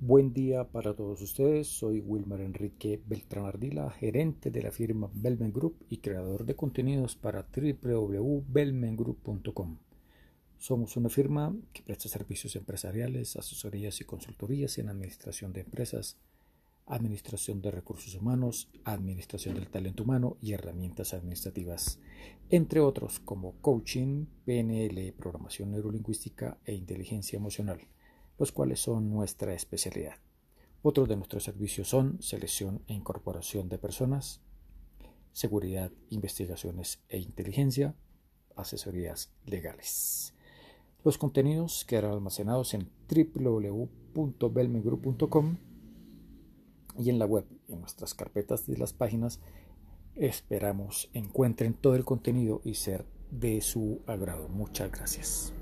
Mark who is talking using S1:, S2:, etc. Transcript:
S1: Buen día para todos ustedes. Soy Wilmer Enrique Beltrán Ardila, gerente de la firma Belmen Group y creador de contenidos para www.belmengroup.com. Somos una firma que presta servicios empresariales, asesorías y consultorías en administración de empresas, administración de recursos humanos, administración del talento humano y herramientas administrativas, entre otros como coaching, PNL, programación neurolingüística e inteligencia emocional los cuales son nuestra especialidad. Otros de nuestros servicios son selección e incorporación de personas, seguridad, investigaciones e inteligencia, asesorías legales. Los contenidos quedarán almacenados en www.belmegroup.com y en la web, en nuestras carpetas de las páginas. Esperamos encuentren todo el contenido y ser de su agrado. Muchas gracias.